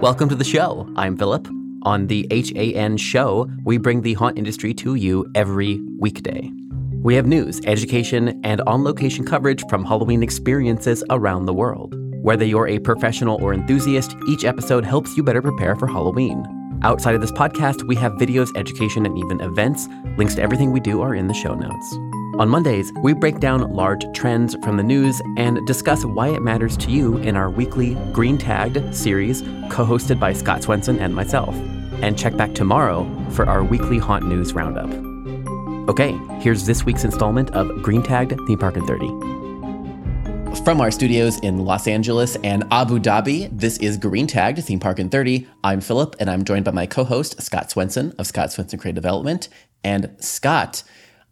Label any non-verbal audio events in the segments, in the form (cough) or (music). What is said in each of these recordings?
Welcome to the show. I'm Philip. On the HAN show, we bring the haunt industry to you every weekday. We have news, education, and on location coverage from Halloween experiences around the world. Whether you're a professional or enthusiast, each episode helps you better prepare for Halloween. Outside of this podcast, we have videos, education, and even events. Links to everything we do are in the show notes. On Mondays, we break down large trends from the news and discuss why it matters to you in our weekly Green Tagged series, co hosted by Scott Swenson and myself. And check back tomorrow for our weekly Haunt News Roundup. Okay, here's this week's installment of Green Tagged Theme Park in 30. From our studios in Los Angeles and Abu Dhabi, this is Green Tagged Theme Park in 30. I'm Philip, and I'm joined by my co host, Scott Swenson of Scott Swenson Creative Development. And Scott,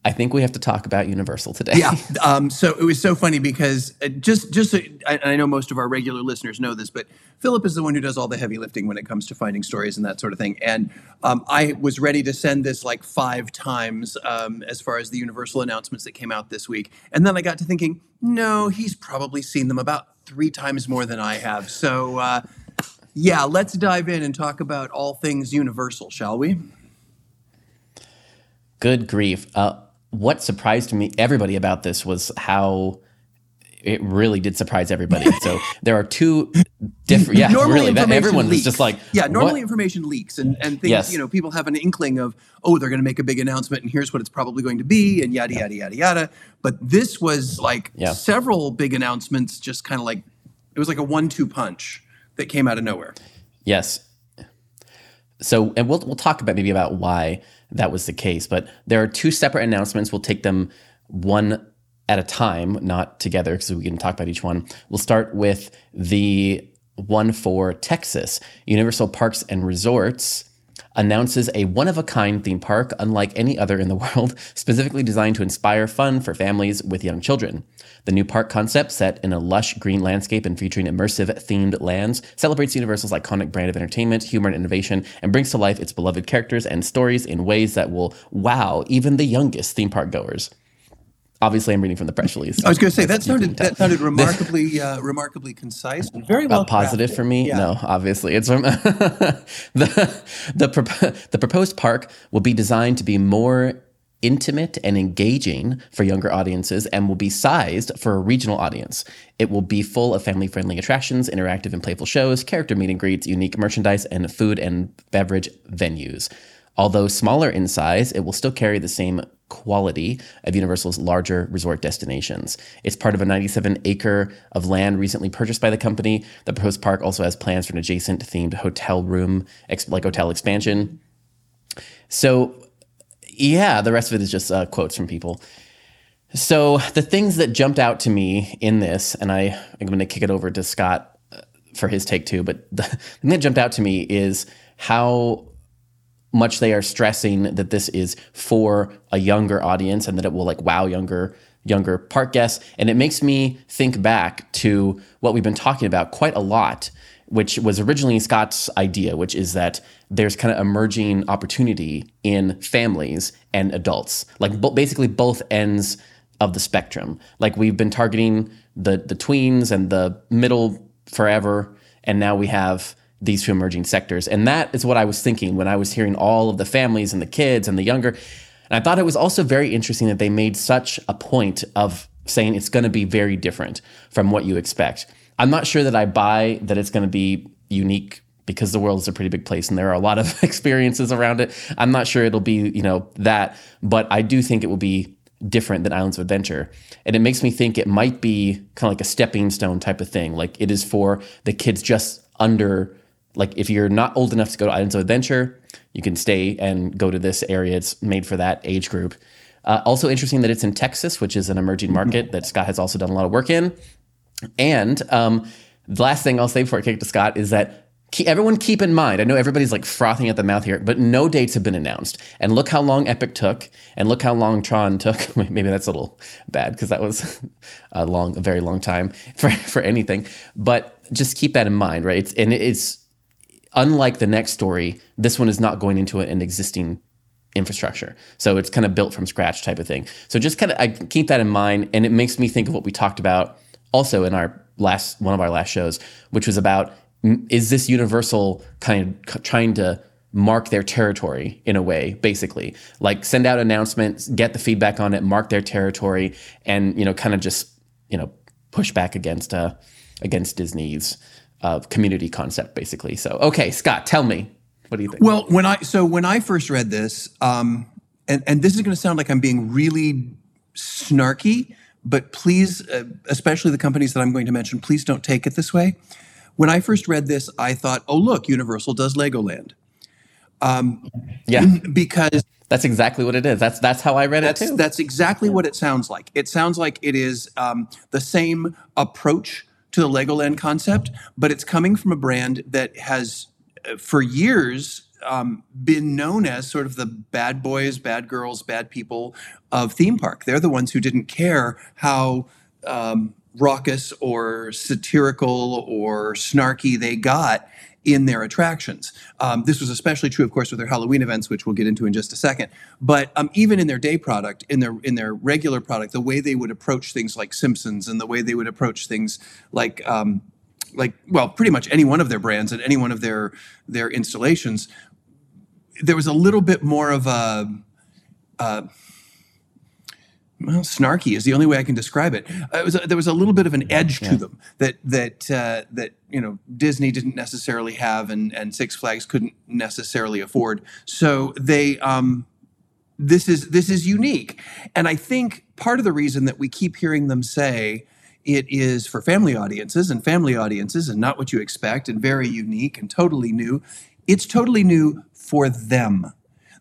I think we have to talk about Universal today. Yeah. Um, so it was so funny because uh, just just so, I, I know most of our regular listeners know this, but Philip is the one who does all the heavy lifting when it comes to finding stories and that sort of thing. And um, I was ready to send this like five times um, as far as the Universal announcements that came out this week, and then I got to thinking, no, he's probably seen them about three times more than I have. So. Uh, yeah, let's dive in and talk about all things Universal, shall we? Good grief. Uh, what surprised me everybody about this was how it really did surprise everybody. so (laughs) there are two different. Yeah, normally really. That, everyone leaks. was just like, yeah. Normally, what? information leaks, and and things. Yes. You know, people have an inkling of, oh, they're going to make a big announcement, and here's what it's probably going to be, and yada yada yada yada. But this was like Yeah. several big announcements, just kind of like it was like a one-two punch that came out of nowhere. Yes. So, and we'll we'll talk about maybe about why that was the case. But there are two separate announcements. We'll take them one at a time, not together, because we can talk about each one. We'll start with the one for Texas. Universal Parks and Resorts announces a one of a kind theme park unlike any other in the (laughs) world, specifically designed to inspire fun for families with young children. The new park concept, set in a lush green landscape and featuring immersive themed lands, celebrates Universal's iconic brand of entertainment, humor, and innovation, and brings to life its beloved characters and stories in ways that will wow even the youngest theme park goers. Obviously, I'm reading from the press release. I was going to say that As you can sounded that sounded (laughs) remarkably uh, remarkably concise and very well positive for me? Yeah. No, obviously it's from (laughs) the the pro- the proposed park will be designed to be more intimate and engaging for younger audiences and will be sized for a regional audience. It will be full of family-friendly attractions, interactive and playful shows, character meet and greets, unique merchandise, and food and beverage venues. Although smaller in size, it will still carry the same quality of Universal's larger resort destinations. It's part of a 97 acre of land recently purchased by the company. The proposed park also has plans for an adjacent themed hotel room, like hotel expansion. So, yeah, the rest of it is just uh, quotes from people. So, the things that jumped out to me in this, and I, I'm going to kick it over to Scott uh, for his take too, but (laughs) the thing that jumped out to me is how much they are stressing that this is for a younger audience and that it will like wow younger younger park guests. And it makes me think back to what we've been talking about quite a lot which was originally Scott's idea which is that there's kind of emerging opportunity in families and adults. Like basically both ends of the spectrum. Like we've been targeting the the tweens and the middle forever and now we have these two emerging sectors. And that is what I was thinking when I was hearing all of the families and the kids and the younger. And I thought it was also very interesting that they made such a point of saying it's going to be very different from what you expect. I'm not sure that I buy that it's going to be unique because the world is a pretty big place and there are a lot of (laughs) experiences around it. I'm not sure it'll be, you know, that, but I do think it will be different than Islands of Adventure. And it makes me think it might be kind of like a stepping stone type of thing. Like it is for the kids just under like if you're not old enough to go to Islands of Adventure, you can stay and go to this area. It's made for that age group. Uh, also interesting that it's in Texas, which is an emerging market that Scott has also done a lot of work in. And um, the last thing I'll say before I kick to Scott is that keep, everyone keep in mind, I know everybody's like frothing at the mouth here, but no dates have been announced. And look how long Epic took, and look how long Tron took. (laughs) Maybe that's a little bad because that was (laughs) a long, a very long time (laughs) for, for anything. But just keep that in mind, right? It's, and it's unlike the next story, this one is not going into an existing infrastructure. So it's kind of built from scratch type of thing. So just kind of I keep that in mind and it makes me think of what we talked about also in our last one of our last shows, which was about is this Universal kind of trying to mark their territory in a way, basically, like send out announcements, get the feedback on it, mark their territory, and you know, kind of just you know push back against uh against Disney's uh, community concept, basically. So, okay, Scott, tell me, what do you think? Well, when I so when I first read this, um, and and this is going to sound like I'm being really snarky, but please, uh, especially the companies that I'm going to mention, please don't take it this way. When I first read this, I thought, oh look, Universal does Legoland yeah, because that's exactly what it is. That's that's how I read it That's too. that's exactly what it sounds like. It sounds like it is um, the same approach to the Legoland concept, but it's coming from a brand that has, uh, for years, um, been known as sort of the bad boys, bad girls, bad people of theme park. They're the ones who didn't care how um, raucous or satirical or snarky they got in their attractions. Um, this was especially true, of course, with their Halloween events, which we'll get into in just a second. But um, even in their day product, in their in their regular product, the way they would approach things like Simpsons and the way they would approach things like um, like well, pretty much any one of their brands and any one of their their installations, there was a little bit more of a well, snarky is the only way I can describe it. Uh, it was a, there was a little bit of an edge to them that that uh, that you know Disney didn't necessarily have, and and Six Flags couldn't necessarily afford. So they um, this is this is unique, and I think part of the reason that we keep hearing them say it is for family audiences and family audiences and not what you expect and very unique and totally new. It's totally new for them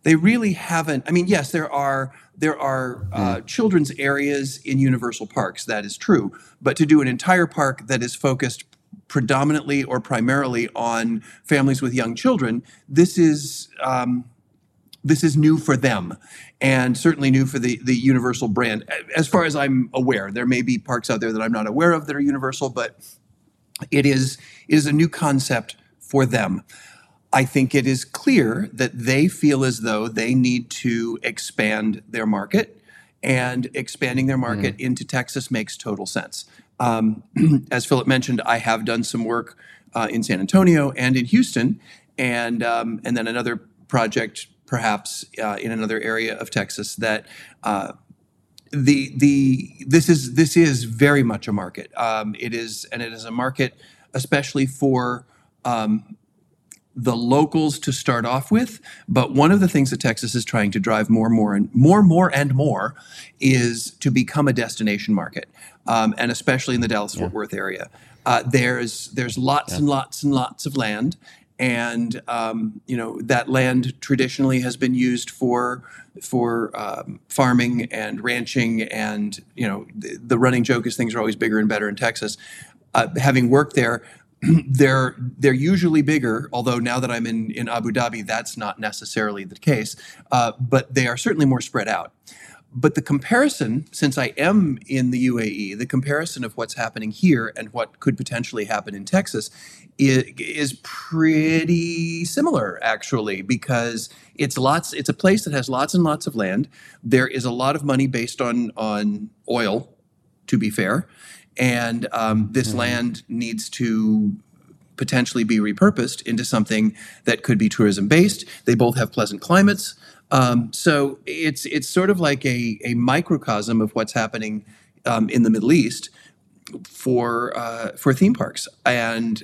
they really haven't i mean yes there are there are uh, children's areas in universal parks that is true but to do an entire park that is focused predominantly or primarily on families with young children this is um, this is new for them and certainly new for the the universal brand. As far as i'm aware there may be parks out there that i'm not aware of that are universal but it is it is a new concept for them I think it is clear that they feel as though they need to expand their market, and expanding their market into Texas makes total sense. Um, (clears throat) as Philip mentioned, I have done some work uh, in San Antonio and in Houston, and um, and then another project perhaps uh, in another area of Texas that. Uh, the the this is this is very much a market. Um, it is and it is a market especially for um, the locals to start off with. But one of the things that Texas is trying to drive more and more and more, more and more is to become a destination market, um, and especially in the Dallas Fort Worth area. Uh, there's there's lots and lots and lots of land, and um, you know that land traditionally has been used for for um, farming and ranching, and you know the, the running joke is things are always bigger and better in Texas. Uh, having worked there, (clears throat) they're they're usually bigger. Although now that I'm in in Abu Dhabi, that's not necessarily the case. Uh, but they are certainly more spread out. But the comparison, since I am in the UAE, the comparison of what's happening here and what could potentially happen in Texas is, is pretty similar, actually, because it's lots. It's a place that has lots and lots of land. There is a lot of money based on on oil, to be fair, and um, this land needs to potentially be repurposed into something that could be tourism based. They both have pleasant climates. Um, so it's it's sort of like a, a microcosm of what's happening um, in the Middle East for uh, for theme parks, and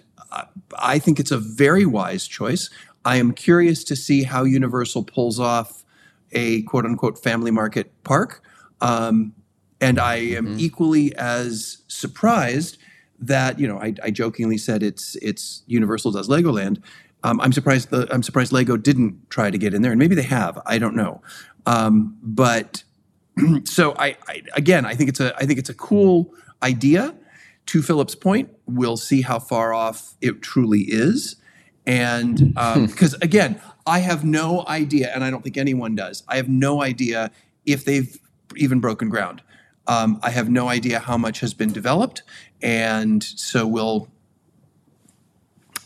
I- think it's a very wise choice. I am curious to see how Universal pulls off a quote unquote family market park. Um, and I am equally as surprised that you know I, I jokingly said it's it's Universal does Legoland. Um, I'm surprised. The, I'm surprised Lego didn't try to get in there, and maybe they have. I don't know. Um, but (clears throat) so I, I again, I think it's a I think it's a cool idea. To Philip's point, we'll see how far off it truly is, and (laughs) because again, I have no idea, and I don't think anyone does. I have no idea if they've even broken ground. Um, I have no idea how much has been developed, and so we'll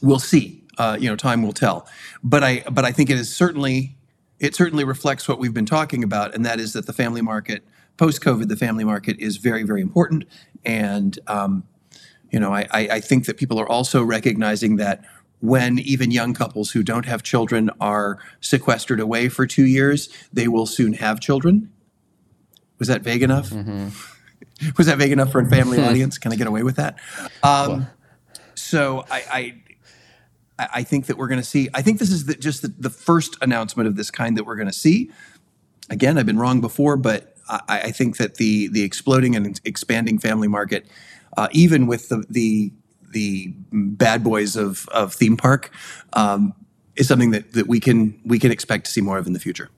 we'll see. Uh, you know, time will tell. But I but I think it is certainly it certainly reflects what we've been talking about, and that is that the family market post COVID, the family market is very very important, and um, you know I, I I think that people are also recognizing that when even young couples who don't have children are sequestered away for two years, they will soon have children. Was that vague enough? Was that vague enough for a family (laughs) audience? Can I get away with that? Um, so I, I I I think that we're going to see. I think this is the, just the, the first announcement of this kind that we're going to see. Again, I've been wrong before, but I, I think that the the exploding and expanding family market, uh, even with the the the bad boys of of theme park, um, is something that that we can we can expect to see more of in the future.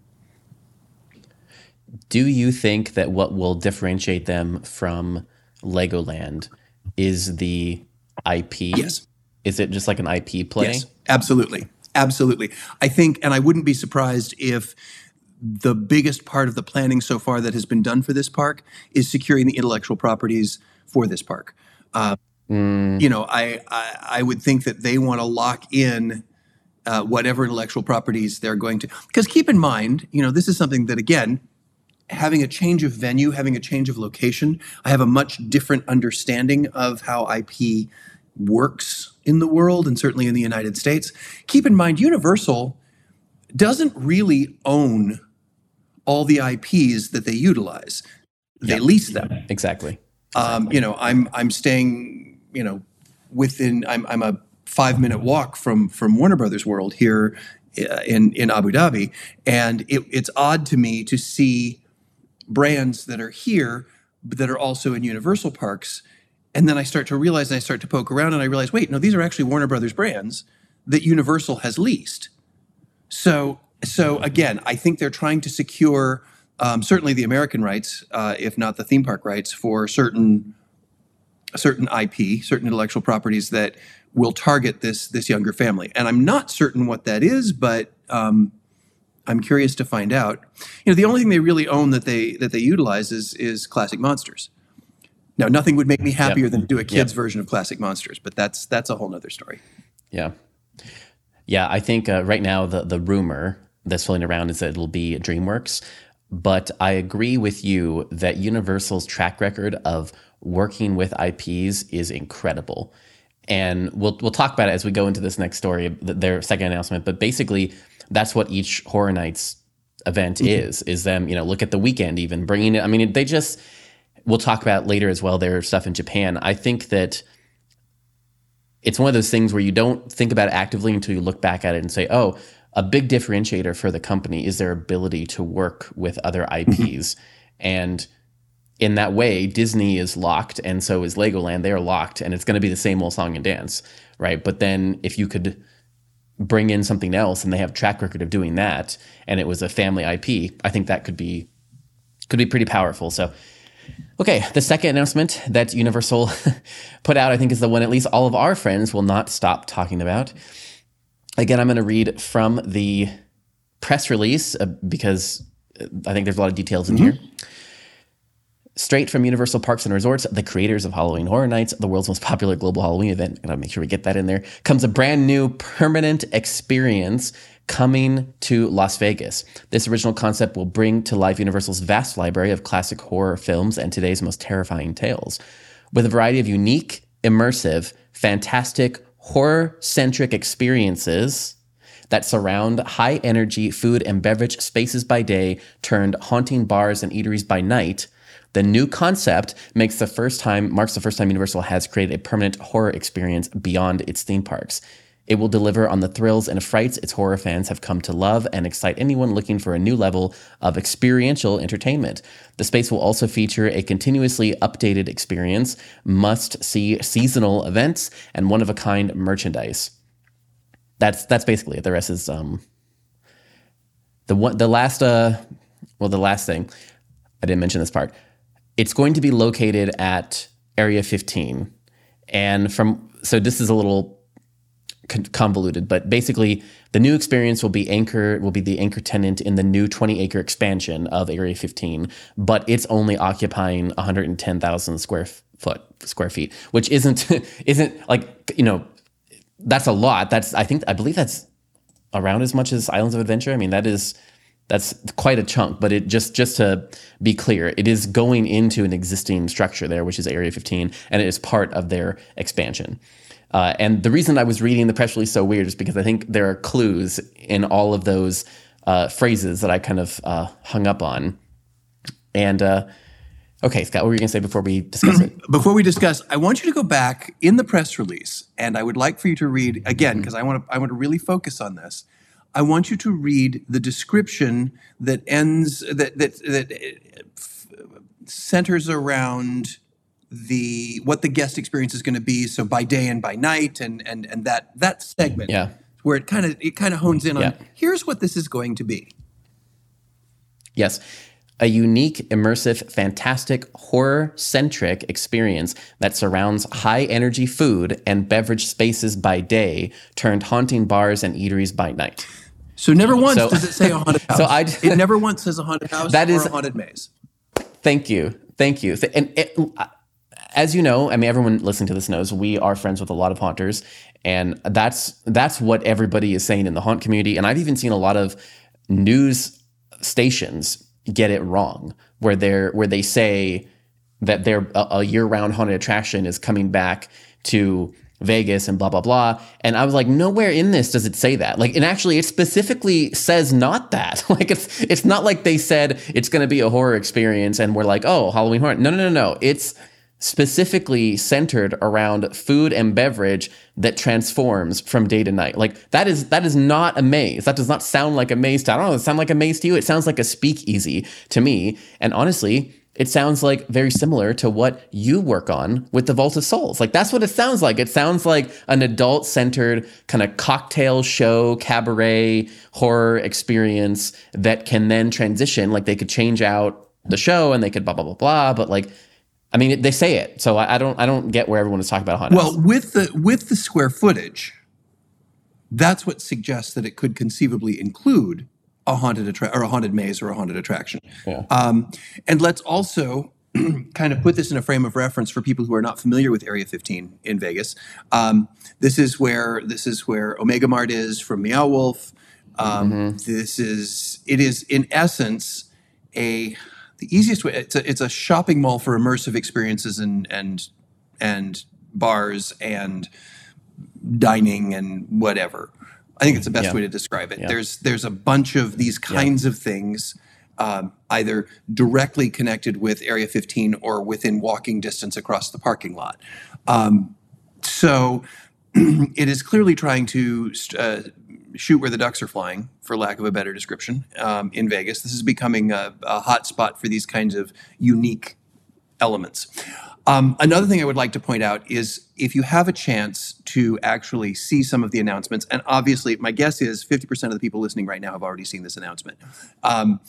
Do you think that what will differentiate them from Legoland is the IP? Yes. Is it just like an IP play? Yes, absolutely. Absolutely. I think, and I wouldn't be surprised if the biggest part of the planning so far that has been done for this park is securing the intellectual properties for this park. Uh, You know, I, I I would think that they want to lock in uh, whatever intellectual properties they're going to. Because keep in mind, you know, this is something that again, having a change of venue, having a change of location, I have a much different understanding of how IP works in the world and certainly in the United States. Keep in mind, Universal doesn't really own all the IPs that they utilize. They lease them. Exactly. Um, you know, I'm I'm staying, you know, within I'm I'm a five minute walk from from Warner Brothers World here uh, in in Abu Dhabi, and it, it's odd to me to see brands that are here that are also in Universal parks, and then I start to realize and I start to poke around and I realize, wait, no, these are actually Warner Brothers brands that Universal has leased. So, so again, I think they're trying to secure um, certainly the American rights, uh, if not the theme park rights, for certain certain IP, certain intellectual properties that will target this this younger family. And I'm not certain what that is, but um, I'm curious to find out. You know, the only thing they really own that they that they utilize is is classic monsters. Now, nothing would make me happier than to do a kids version of classic monsters, but that's that's a whole nother story. Yeah. Yeah, I think uh, right now the the rumor that's floating around is that it'll be DreamWorks, but I agree with you that Universal's track record of working with IPs is incredible. And we'll we'll talk about it as we go into this next story, their second announcement. But basically, that's what each Horror Nights event mm-hmm. is. Is them, you know, look at the Weeknd even bringing it. I mean, they just. We'll talk about later as well their stuff in Japan. I think that it's one of those things where you don't think about it actively until you look back at it and say, oh, a big differentiator for the company is their ability to work with other mm-hmm. IPs. And in that way, Disney is locked and so is Legoland. They're locked and it's going to be the same old song and dance, right? But then if you could bring in something else and they have track record of doing that and it was a family IP, I think that could be could be pretty powerful. So Okay, the second announcement that Universal (laughs) put out, I think, is the one at least all of our friends will not stop talking about. Again, I'm going to read from the press release uh, because uh, I think there's a lot of details in here. Straight from Universal Parks and Resorts, the creators of Halloween Horror Nights, the world's most popular global Halloween event, gotta make sure we get that in there, comes a brand new permanent experience coming to Las Vegas. This original concept will bring to life Universal's vast library of classic horror films and today's most terrifying tales. With a variety of unique, immersive, fantastic, horror centric experiences that surround high energy food and beverage spaces by day turned haunting bars and eateries by night. The new concept makes the first time marks the first time Universal has created a permanent horror experience beyond its theme parks. It will deliver on the thrills and frights its horror fans have come to love and excite anyone looking for a new level of experiential entertainment. The space will also feature a continuously updated experience, must see seasonal events, and one of a kind merchandise. That's that's basically it. The rest is um the one the last uh well the last thing I didn't mention this part. It's going to be located at Area 15. And from so this is a little convoluted, but basically the new experience will be anchor will be the anchor tenant in the new 20 acre expansion of Area 15, but it's only occupying 110,000 square foot square feet, which isn't (laughs) isn't like you know that's a lot. That's I think I believe that's around as much as Islands of Adventure. I mean that is that's quite a chunk, but it just just to be clear, it is going into an existing structure there, which is Area 15, and it is part of their expansion. Uh, and the reason I was reading the press release so weird is because I think there are clues in all of those uh, phrases that I kind of uh, hung up on. And uh, okay, Scott, what were you going to say before we discuss it? (clears throat) Before we discuss, I want you to go back in the press release, and I would like for you to read again because I want to I want to really focus on this. I want you to read the description that ends that that that centers around the what the guest experience is going to be. So by day and by night, and and and that that segment, Yeah. where it kind of it kind of hones in on Yeah. here's what this is going to be. Yes. A unique, immersive, fantastic, horror centric experience that surrounds high energy food and beverage spaces by day, turned haunting bars and eateries by night. So never once So- does it say a haunted (laughs) house. So I- it never once says a haunted house That is- a haunted maze. Thank you. Thank you. And it, as you know, I mean, everyone listening to this knows we are friends with a lot of haunters, and that's that's what everybody is saying in the haunt community. And I've even seen a lot of news stations get it wrong, where they're where they say that their a, a year-round haunted attraction is coming back to Vegas and blah blah blah. And I was like, nowhere in this does it say that. Like, and actually, it specifically says not that. (laughs) Like, it's it's not like they said it's going to be a horror experience, and we're like, oh, Halloween horror. No, no, no, no. It's specifically centered around food and beverage that transforms from day to night. Like that is that is not a maze. That does not sound like a maze to I don't know, it sound like a maze to you? It sounds like a speakeasy to me. And honestly, it sounds like very similar to what you work on with the Vault of Souls. Like that's what it sounds like. It sounds like an adult-centered kind of cocktail show, cabaret, horror experience that can then transition. Like they could change out the show and they could blah blah blah blah. But like I mean, they say it, so I, I don't. I don't get where everyone is talking about haunted. house. Well, with the with the square footage, that's what suggests that it could conceivably include a haunted attra- or a haunted maze or a haunted attraction. Yeah. Um, and let's also (clears throat) kind of put this in a frame of reference for people who are not familiar with Area 15 in Vegas. Um, this is where this is where Omega Mart is from Meow Wolf. Um, This is it is in essence a the easiest way. It's a, it's a shopping mall for immersive experiences and and and bars and dining and whatever. I think it's the best Yeah. way to describe it. There's there's a bunch of these kinds of things, um, either directly connected with Area 15 or within walking distance across the parking lot. Um, so (clears throat) it is clearly trying to uh, shoot where the ducks are flying, for lack of a better description, um, in Vegas. This is becoming a, a hot spot for these kinds of unique elements. Um, another thing I would like to point out is if you have a chance to actually see some of the announcements, and obviously my guess is 50% of the people listening right now have already seen this announcement. Um,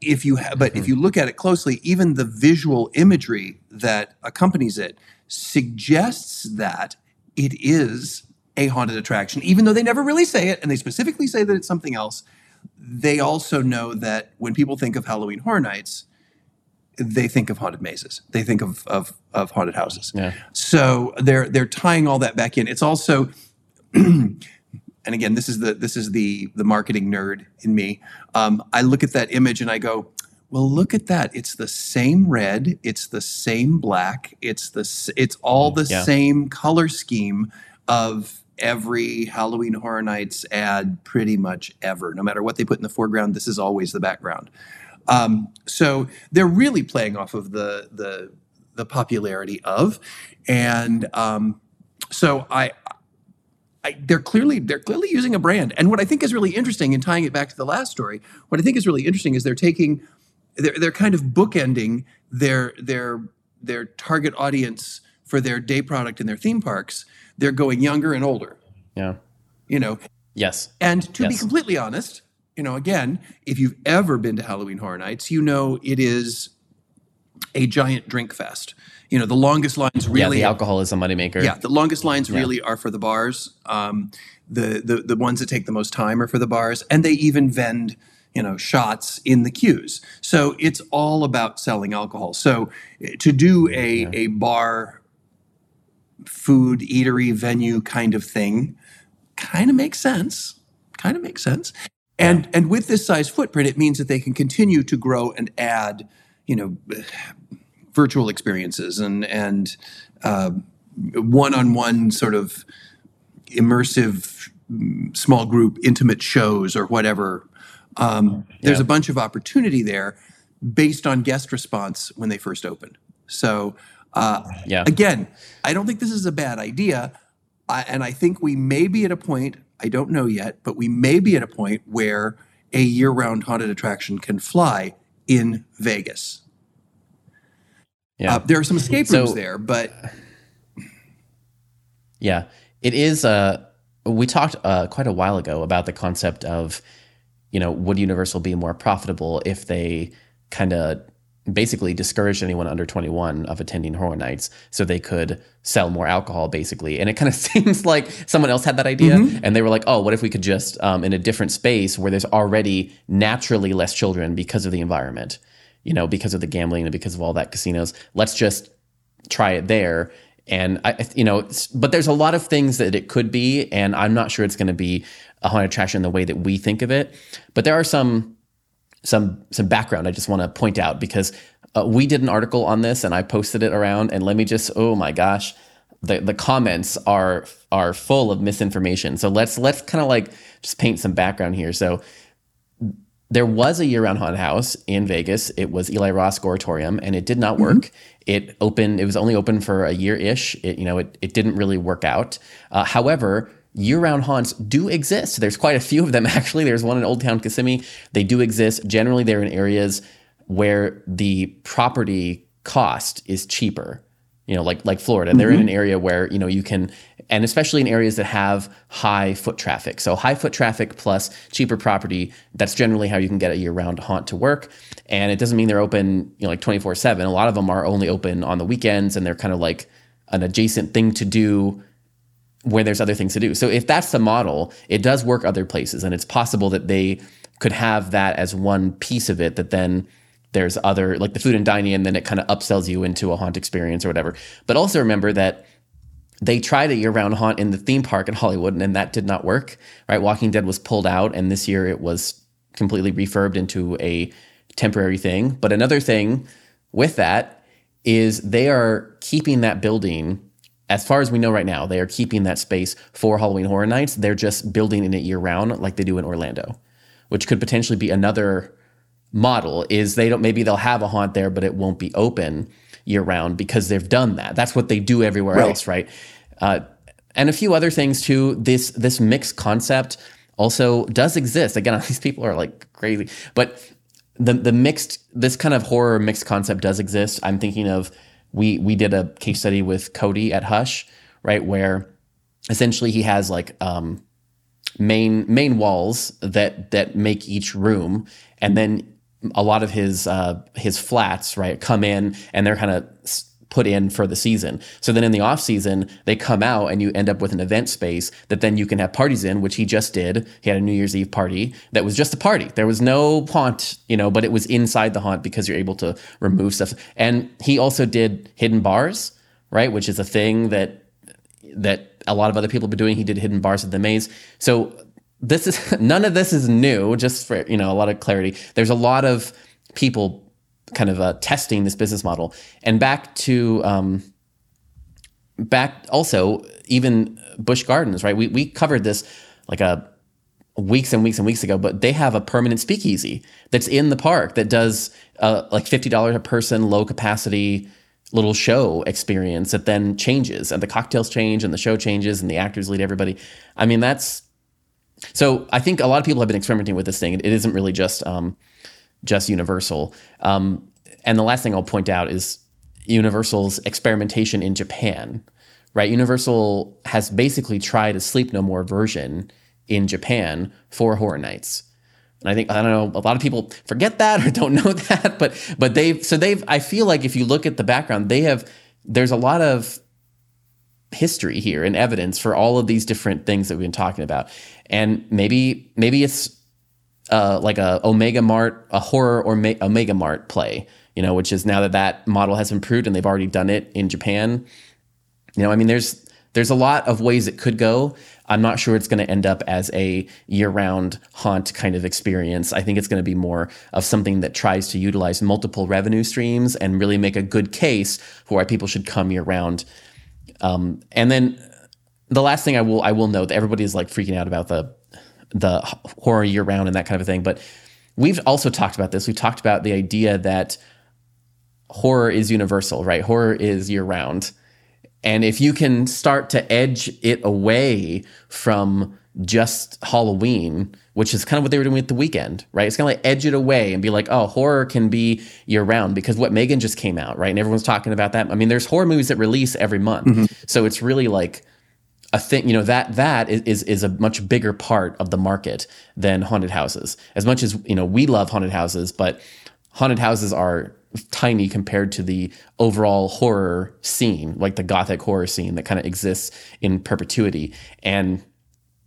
if you ha- but if you look at it closely, even the visual imagery that accompanies it suggests that it is a haunted attraction, even though they never really say it, and they specifically say that it's something else. They also know that when people think of Halloween Horror Nights, they think of haunted mazes. They think of of, of haunted houses. Yeah. So they're they're tying all that back in. It's also, (clears throat) and again, this is the this is the the marketing nerd in me. Um, I look at that image and I go, well, look at that. It's the same red. It's the same black. It's the it's all the Yeah. same color scheme of every Halloween Horror Nights ad, pretty much ever. No matter what they put in the foreground, this is always the background. Um, so they're really playing off of the the the popularity of, and um, so I, I they're clearly they're clearly using a brand. And what I think is really interesting, and tying it back to the last story, what I think is really interesting is they're taking they're they're kind of bookending their their their target audience for their day product in their theme parks. They're going younger and older. yeah. You know, Yes. and to be completely honest, you know, again, if you've ever been to Halloween Horror Nights, you know it is a giant drink fest. You know, the longest lines really. Yeah. The alcohol is a moneymaker. yeah, the longest lines really are for the bars. Um, the, the the ones that take the most time are for the bars, and they even vend you know shots in the queues. So it's all about selling alcohol. So eh, to do a a bar food eatery venue kind of thing kind of makes sense. Kind of makes sense. And and with this size footprint, it means that they can continue to grow and add, you know, virtual experiences and and uh, one-on-one sort of immersive mm, small group intimate shows or whatever um, there's a bunch of opportunity there based on guest response when they first opened so uh, Yeah. again i don't think this is a bad idea I, and i think we may be at a point i don't know yet but we may be at a point where a year-round haunted attraction can fly in vegas Yeah. uh, there are some escape So- rooms there but Yeah, it is. Uh, we talked uh, quite a while ago about the concept of, you know, would Universal be more profitable if they kind of basically discouraged anyone under 21 of attending horror nights so they could sell more alcohol basically and it (laughs) kind of seems like someone else had that idea and they were like oh what if we could just um, in a different space where there's already naturally less children because of the environment you know because of the gambling and because of all that casinos let's just try it there. And I, you know, but there's a lot of things that it could be, and I'm not sure it's going to be a haunted attraction the way that we think of it. But there are some some some background I just want to point out because uh, we did an article on this and I posted it around, and let me just oh my gosh, the the comments are are full of misinformation. So let's let's kind of like just paint some background here. So there was a year-round haunted house in Vegas. It was Eli Roth's Goretorium, and it did not work. It opened. It was only open for a year-ish. It, you know, it, it didn't really work out. Uh, however, year-round haunts do exist. There's quite a few of them (laughs) actually. There's one in Old Town Kissimmee. They do exist. Generally, they're in areas where the property cost is cheaper you know, like like Florida. They're in mm-hmm. an area where you know you can, and especially in areas that have high foot traffic. So high foot traffic plus cheaper property. That's generally how you can get a year-round haunt to work. And it doesn't mean they're open, you know, like twenty four seven. A lot of them are only open on the weekends, and they're kind of like an adjacent thing to do where there's other things to do. So if that's the model, it does work other places, and it's possible that they could have that as one piece of it that then there's other like the food and dining and then it kind of upsells you into a haunt experience or whatever. But also remember that they tried a year-round haunt in the theme park in Hollywood and, that did not work. Right? Walking Dead was pulled out and this year it was completely refurbed into a temporary thing. But another thing with that is they are keeping that building as far as we know right now, they are keeping that space for Halloween Horror Nights. They're just building in it year round like they do in Orlando, which could potentially be another model is they don't maybe they'll have a haunt there but it won't be open year round because they've done that. That's what they do everywhere Right. else right? Uh, and a few other things too this this mixed concept also does exist. Again (laughs) these people are like crazy. But the the mixed this kind of horror mixed concept does exist. I'm thinking of we we did a case study with cody at hush right where essentially he has like um main main walls that that make each room. And then a lot of his uh his flats right come in and they're kind of put in for the season so then in the off season they come out and you end up with an event space that then you can have parties in which he just did he had a new year's eve party that was just a party there was no haunt you know but it was inside the haunt because you're able to remove stuff and he also did hidden bars right which is a thing that that a lot of other people have been doing. He did hidden bars at the maze. So this is (laughs) none of this is new. Just for you know a lot of clarity. There's a lot of people kind of uh, testing this business model. And back to um, back also even Busch Gardens, right? We we covered this like a weeks and weeks and weeks ago, but they have a permanent speakeasy that's in the park that does uh, like fifty dollars a person, low capacity little show experience that then changes, and the cocktails change, and the show changes, and the actors lead everybody. I mean, that's so. I think a lot of people have been experimenting with this thing. It isn't really just um, just Universal. Um, and the last thing I'll point out is Universal's experimentation in Japan. Right, Universal has basically tried a Sleep No More version in Japan for Horror Nights. And I think I don't know a lot of people forget that or (laughs) don't know that, but but they've so they've I feel like if you look at the background, they have there's a lot of history here and evidence for all of these different things that we've been talking about. And maybe maybe it's uh, like a Omega Mart, a horror or Ma- Omega Mart play, you know, which is now that that model has improved and they've already done it in Japan. You know, I mean, there's there's a lot of ways it could go. I'm not sure it's going to end up as a year-round haunt kind of experience. I think it's going to be more of something that tries to utilize multiple revenue streams and really make a good case for why people should come year-round Um, and then the last thing I will I will note that everybody is like freaking out about the the horror year round and that kind of a thing, but we've also talked about this. We've talked about the idea that horror is universal, right? Horror is year round. And if you can start to edge it away from just Halloween, which is kind of what they were doing with the Weeknd, right? It's kind of like edge it away and be like, oh, horror can be year round because what Megan just came out, right? And everyone's talking about that. I mean, there's horror movies that release every month. Mm-hmm. So it's really like a thing, you know, that that is is a much bigger part of the market than haunted houses. As much as, you know, we love haunted houses, but haunted houses are tiny compared to the overall horror scene, like the gothic horror scene that kind of exists in perpetuity. And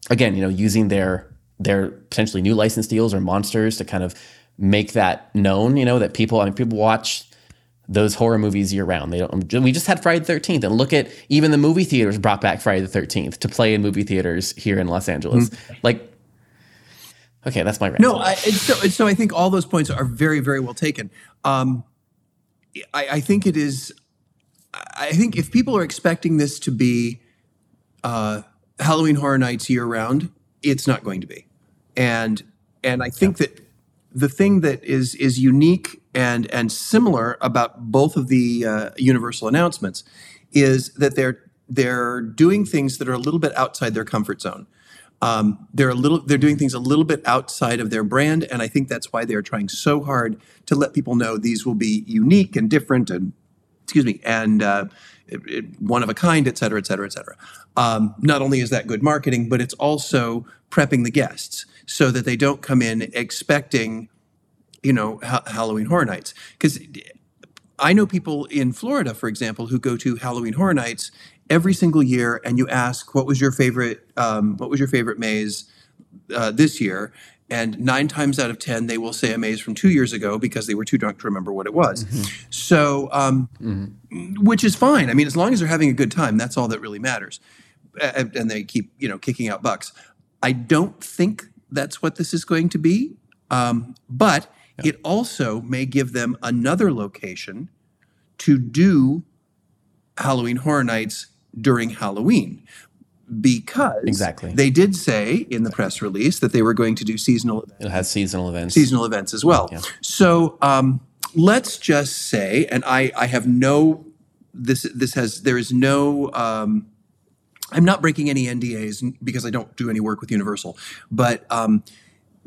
again, you know, using their their potentially new license deals or monsters to kind of make that known, you know, that people I mean people watch those horror movies year round. They don't we just had Friday the 13th and look at even the movie theaters brought back Friday the 13th to play in movie theaters here in Los Angeles. Mm-hmm. Like Okay, that's my rant. No, I, so, so I think all those points are very, very well taken. Um, I, I, think it is. I think if people are expecting this to be uh, Halloween Horror Nights year round, it's not going to be. And and I think yeah. that the thing that is is unique and and similar about both of the uh, Universal announcements is that they're they're doing things that are a little bit outside their comfort zone. Um, they're a little they're doing things a little bit outside of their brand, and I think that's why they're trying so hard to let people know these will be unique and different and excuse me and uh, it, it, one of a kind, et cetera, et cetera, et cetera. Um, not only is that good marketing, but it's also prepping the guests so that they don't come in expecting, you know, ha- Halloween Horror Nights. Because I know people in Florida, for example, who go to Halloween Horror Nights every single year, and you ask, "What was your favorite? Um, what was your favorite maze uh, this year?" And nine times out of ten, they will say a maze from two years ago because they were too drunk to remember what it was. Mm-hmm. So, um, mm-hmm. which is fine. I mean, as long as they're having a good time, that's all that really matters. And they keep, you know, kicking out bucks. I don't think that's what this is going to be, um, but yeah. it also may give them another location to do Halloween Horror Nights during Halloween because exactly they did say in the press release that they were going to do seasonal events. It has seasonal events. Seasonal events as well. Yeah. So um, let's just say, and I, I have no this this has there is no um, I'm not breaking any NDAs because I don't do any work with Universal, but um,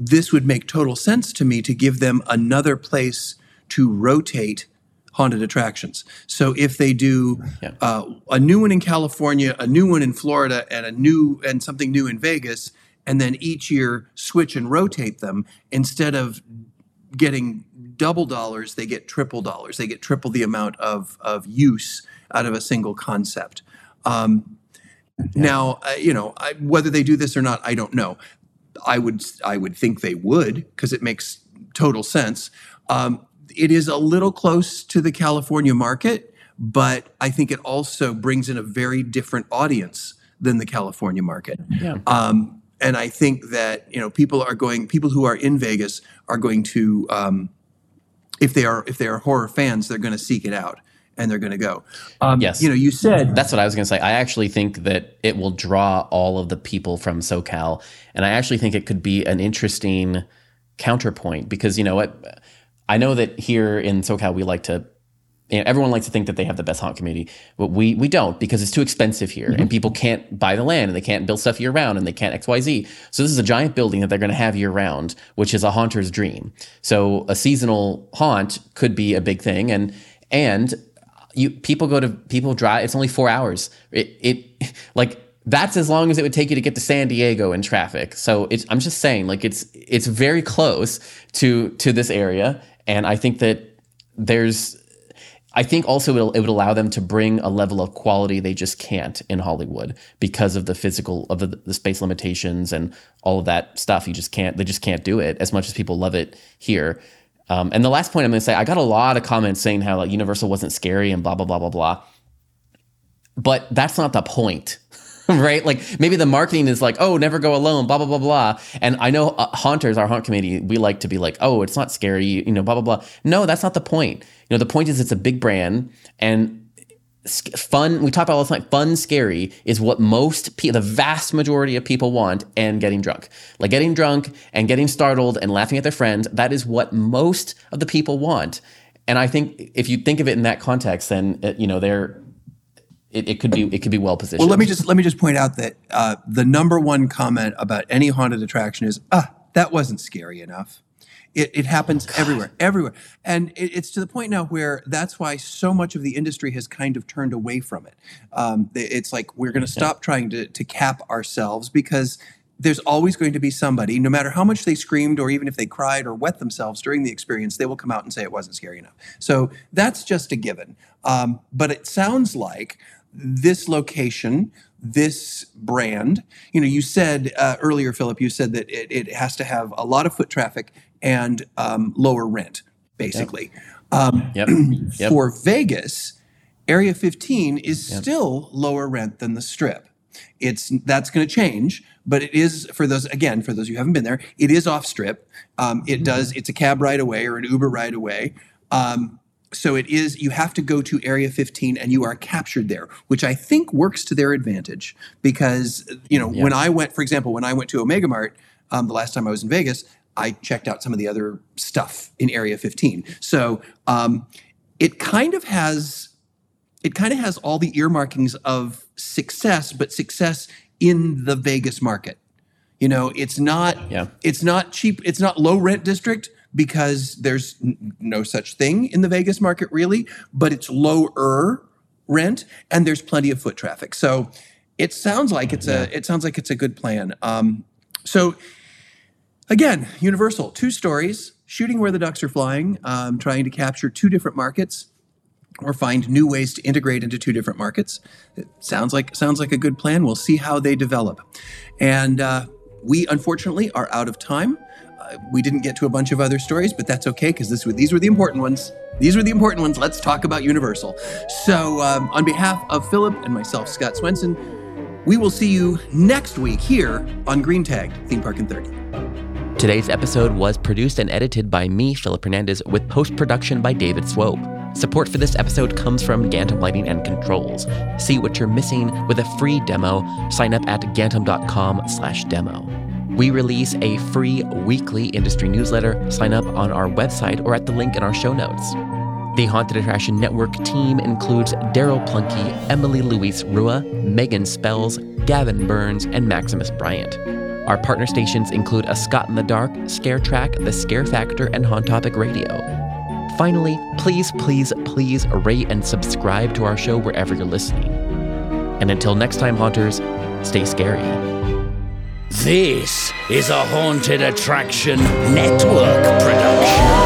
this would make total sense to me to give them another place to rotate haunted attractions. So if they do yeah. uh, a new one in California, a new one in Florida, and a new and something new in Vegas, and then each year switch and rotate them instead of getting double dollars, they get triple dollars. They get triple the amount of of use out of a single concept. Um, yeah. Now, uh, you know, I, whether they do this or not, I don't know. I would I would think they would because it makes total sense. Um, it is a little close to the California market, but I think it also brings in a very different audience than the California market. Yeah. Um, and I think that you know people are going, people who are in Vegas are going to, um, if they are if they are horror fans, they're going to seek it out and they're going to go. Um, yes, you know, you said that's what I was going to say. I actually think that it will draw all of the people from SoCal, and I actually think it could be an interesting counterpoint because you know what I know that here in SoCal we like to you know, everyone likes to think that they have the best haunt community, but we we don't because it's too expensive here, mm-hmm. and people can't buy the land, and they can't build stuff year round, and they can't X Y Z. So this is a giant building that they're going to have year round, which is a haunter's dream. So a seasonal haunt could be a big thing, and and you people go to people drive. It's only four hours. It it (laughs) like that's as long as it would take you to get to San Diego in traffic. So I'm just saying like it's it's very close to to this area and I think that there's, I think also it'll, it would allow them to bring a level of quality they just can't in Hollywood because of the physical, of the, the space limitations and all of that stuff. You just can't, they just can't do it as much as people love it here. Um, and the last point I'm going to say, I got a lot of comments saying how like Universal wasn't scary and blah blah blah blah blah. But that's not the point. (laughs) right? Like maybe the marketing is like, oh, never go alone, blah blah blah blah. And I know uh, haunters, our haunt committee, we like to be like, oh, it's not scary, you know, blah blah blah. No, that's not the point. You know, the point is it's a big brand, and fun. We talk about all the time. Fun, scary is what most the vast majority of people want, and getting drunk, like getting drunk and getting startled and laughing at their friends. That is what most of the people want. And I think if you think of it in that context, then uh, you know they're it, it could be it could be well positioned. Well, let me just let me just point out that uh, the number one comment about any haunted attraction is, "Ah, that wasn't scary enough." It, it happens everywhere, everywhere, and it, it's to the point now where that's why so much of the industry has kind of turned away from it. Um, it's like we're going to stop trying to to cap ourselves because there's always going to be somebody, no matter how much they screamed or even if they cried or wet themselves during the experience, they will come out and say it wasn't scary enough. So that's just a given. Um, but it sounds like this location, this brand, you know, you said uh, earlier, Philip, you said that it, it has to have a lot of foot traffic and um, lower rent, basically. Um, Yep. (clears throat) Yep. For Vegas, Area 15 is still lower rent than the Strip. It's that's going to change, but it is for those again for those who haven't been there. It is off Strip. Um, it does. It's a cab ride away or an Uber ride away. Um, so it is. You have to go to Area 15 and you are captured there, which I think works to their advantage because you know when I went, for example, when I went to Omega Mart um, the last time I was in Vegas, I checked out some of the other stuff in Area 15. So um, it kind of has it kind of has all the earmarkings of success, but success in the Vegas market. You know, it's not Yeah. it's not cheap, it's not low rent district because there's n- no such thing in the Vegas market really, but it's lower rent and there's plenty of foot traffic. So it sounds like it's a it sounds like it's a good plan. Um, so again, Universal, two stories, shooting where the ducks are flying, um, trying to capture two different markets or find new ways to integrate into two different markets. It sounds like sounds like a good plan. We'll see how they develop. And uh, we unfortunately are out of time. Uh, we didn't get to a bunch of other stories, but that's okay because these were the important ones. These were the important ones. Let's talk about Universal. So, um, on behalf of Philip and myself, Scott Swenson, we will see you next week here on Green Tag Theme Park in 30. Today's episode was produced and edited by me, Philip Hernandez, with post production by David Swope. Support for this episode comes from Gantom Lighting and Controls. See what you're missing with a free demo. Sign up at gantom.com/demo. We release a free weekly industry newsletter. Sign up on our website or at the link in our show notes. The Haunted Attraction Network team includes Daryl Plunkey, Emily Louise Rua, Megan Spells, Gavin Burns, and Maximus Bryant. Our partner stations include A Scott in the Dark, Scare Track, The Scare Factor, and Haunt Topic Radio. Finally, please, please, please rate and subscribe to our show wherever you're listening. And until next time, Haunters, stay scary. This is a Haunted Attraction Network production.